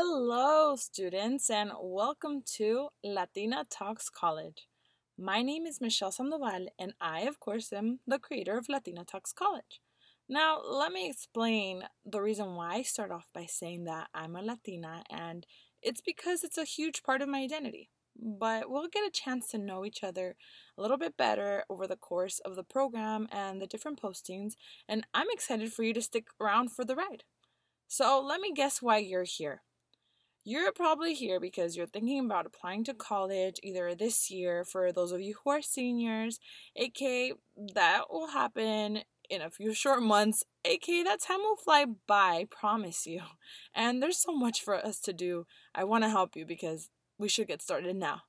Hello, students, and welcome to Latina Talks College. My name is Michelle Sandoval, and I, of course, am the creator of Latina Talks College. Now, let me explain the reason why I start off by saying that I'm a Latina, and it's because it's a huge part of my identity. But we'll get a chance to know each other a little bit better over the course of the program and the different postings, and I'm excited for you to stick around for the ride. So, let me guess why you're here. You're probably here because you're thinking about applying to college either this year for those of you who are seniors, aka that will happen in a few short months, aka that time will fly by, promise you. And there's so much for us to do. I want to help you because we should get started now.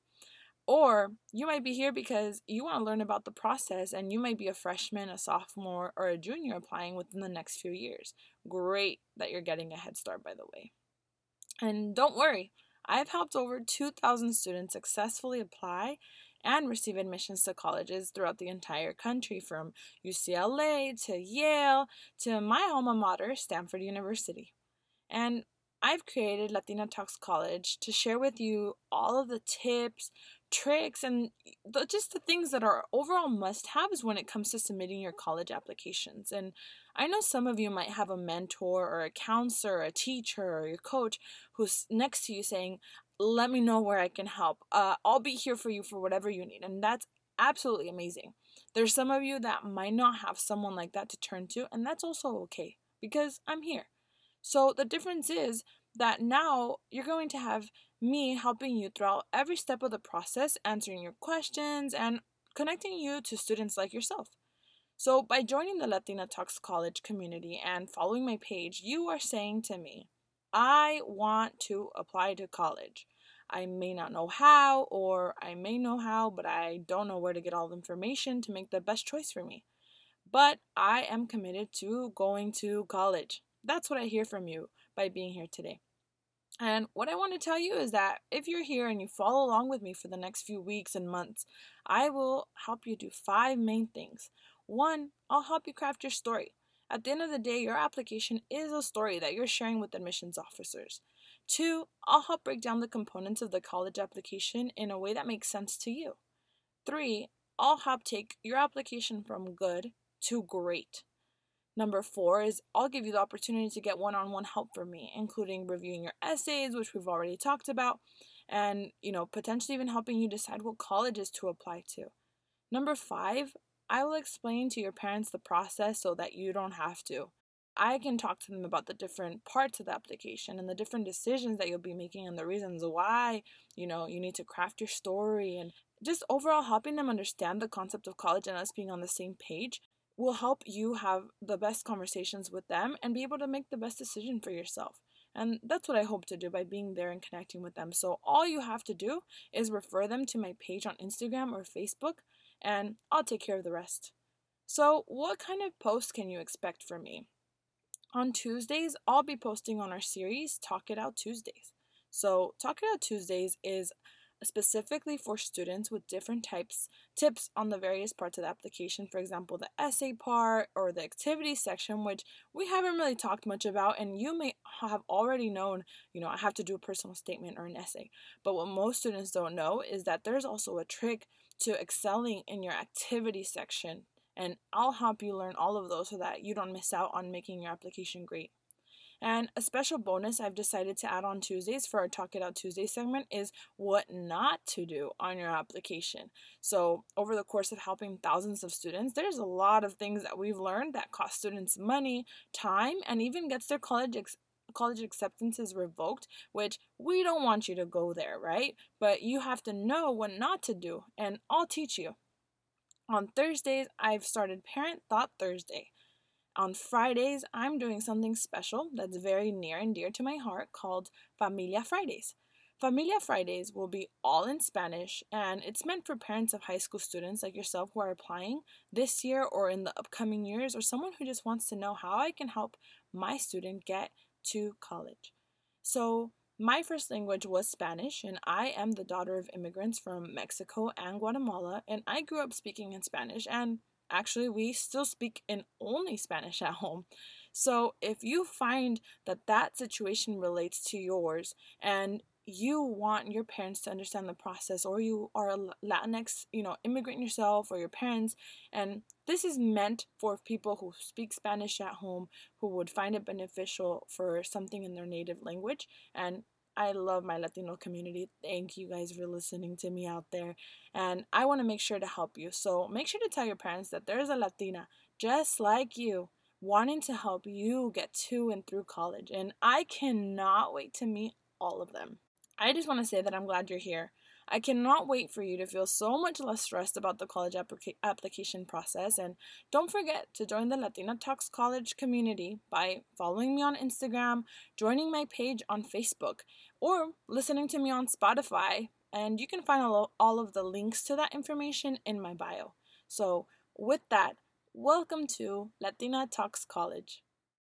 Or you might be here because you want to learn about the process and you might be a freshman, a sophomore, or a junior applying within the next few years. Great that you're getting a head start, by the way. And don't worry, I've helped over 2,000 students successfully apply and receive admissions to colleges throughout the entire country from UCLA to Yale to my alma mater, Stanford University. And I've created Latina Talks College to share with you all of the tips, tricks, and the, just the things that are overall must haves when it comes to submitting your college applications. And I know some of you might have a mentor or a counselor, a teacher, or your coach who's next to you saying, Let me know where I can help. Uh, I'll be here for you for whatever you need. And that's absolutely amazing. There's some of you that might not have someone like that to turn to, and that's also okay because I'm here. So the difference is that now you're going to have me helping you throughout every step of the process, answering your questions, and connecting you to students like yourself. So, by joining the Latina Talks College community and following my page, you are saying to me, I want to apply to college. I may not know how, or I may know how, but I don't know where to get all the information to make the best choice for me. But I am committed to going to college. That's what I hear from you by being here today. And what I want to tell you is that if you're here and you follow along with me for the next few weeks and months, I will help you do five main things. One, I'll help you craft your story. At the end of the day, your application is a story that you're sharing with admissions officers. Two, I'll help break down the components of the college application in a way that makes sense to you. Three, I'll help take your application from good to great. Number four is I'll give you the opportunity to get one on one help from me, including reviewing your essays, which we've already talked about, and you know, potentially even helping you decide what colleges to apply to. Number five, I will explain to your parents the process so that you don't have to. I can talk to them about the different parts of the application and the different decisions that you'll be making and the reasons why, you know, you need to craft your story and just overall helping them understand the concept of college and us being on the same page will help you have the best conversations with them and be able to make the best decision for yourself. And that's what I hope to do by being there and connecting with them. So all you have to do is refer them to my page on Instagram or Facebook, and I'll take care of the rest. So, what kind of posts can you expect from me? On Tuesdays, I'll be posting on our series Talk It Out Tuesdays. So, Talk It Out Tuesdays is specifically for students with different types tips on the various parts of the application for example the essay part or the activity section which we haven't really talked much about and you may have already known you know i have to do a personal statement or an essay. But what most students don't know is that there's also a trick to excelling in your activity section and i'll help you learn all of those so that you don't miss out on making your application great and a special bonus I've decided to add on Tuesdays for our Talk It Out Tuesday segment is what not to do on your application. So, over the course of helping thousands of students, there's a lot of things that we've learned that cost students money, time, and even gets their college ex- college acceptances revoked, which we don't want you to go there, right? But you have to know what not to do, and I'll teach you. On Thursdays, I've started Parent Thought Thursday. On Fridays, I'm doing something special that's very near and dear to my heart called Familia Fridays. Familia Fridays will be all in Spanish, and it's meant for parents of high school students like yourself who are applying this year or in the upcoming years, or someone who just wants to know how I can help my student get to college. So, my first language was Spanish, and I am the daughter of immigrants from Mexico and Guatemala, and I grew up speaking in Spanish, and Actually, we still speak in only Spanish at home. So if you find that that situation relates to yours and you want your parents to understand the process or you are a latinx you know immigrant yourself or your parents and this is meant for people who speak spanish at home who would find it beneficial for something in their native language and I love my Latino community. Thank you guys for listening to me out there. And I want to make sure to help you. So make sure to tell your parents that there's a Latina just like you wanting to help you get to and through college. And I cannot wait to meet all of them. I just want to say that I'm glad you're here. I cannot wait for you to feel so much less stressed about the college applica- application process. And don't forget to join the Latina Talks College community by following me on Instagram, joining my page on Facebook, or listening to me on Spotify. And you can find all, all of the links to that information in my bio. So, with that, welcome to Latina Talks College.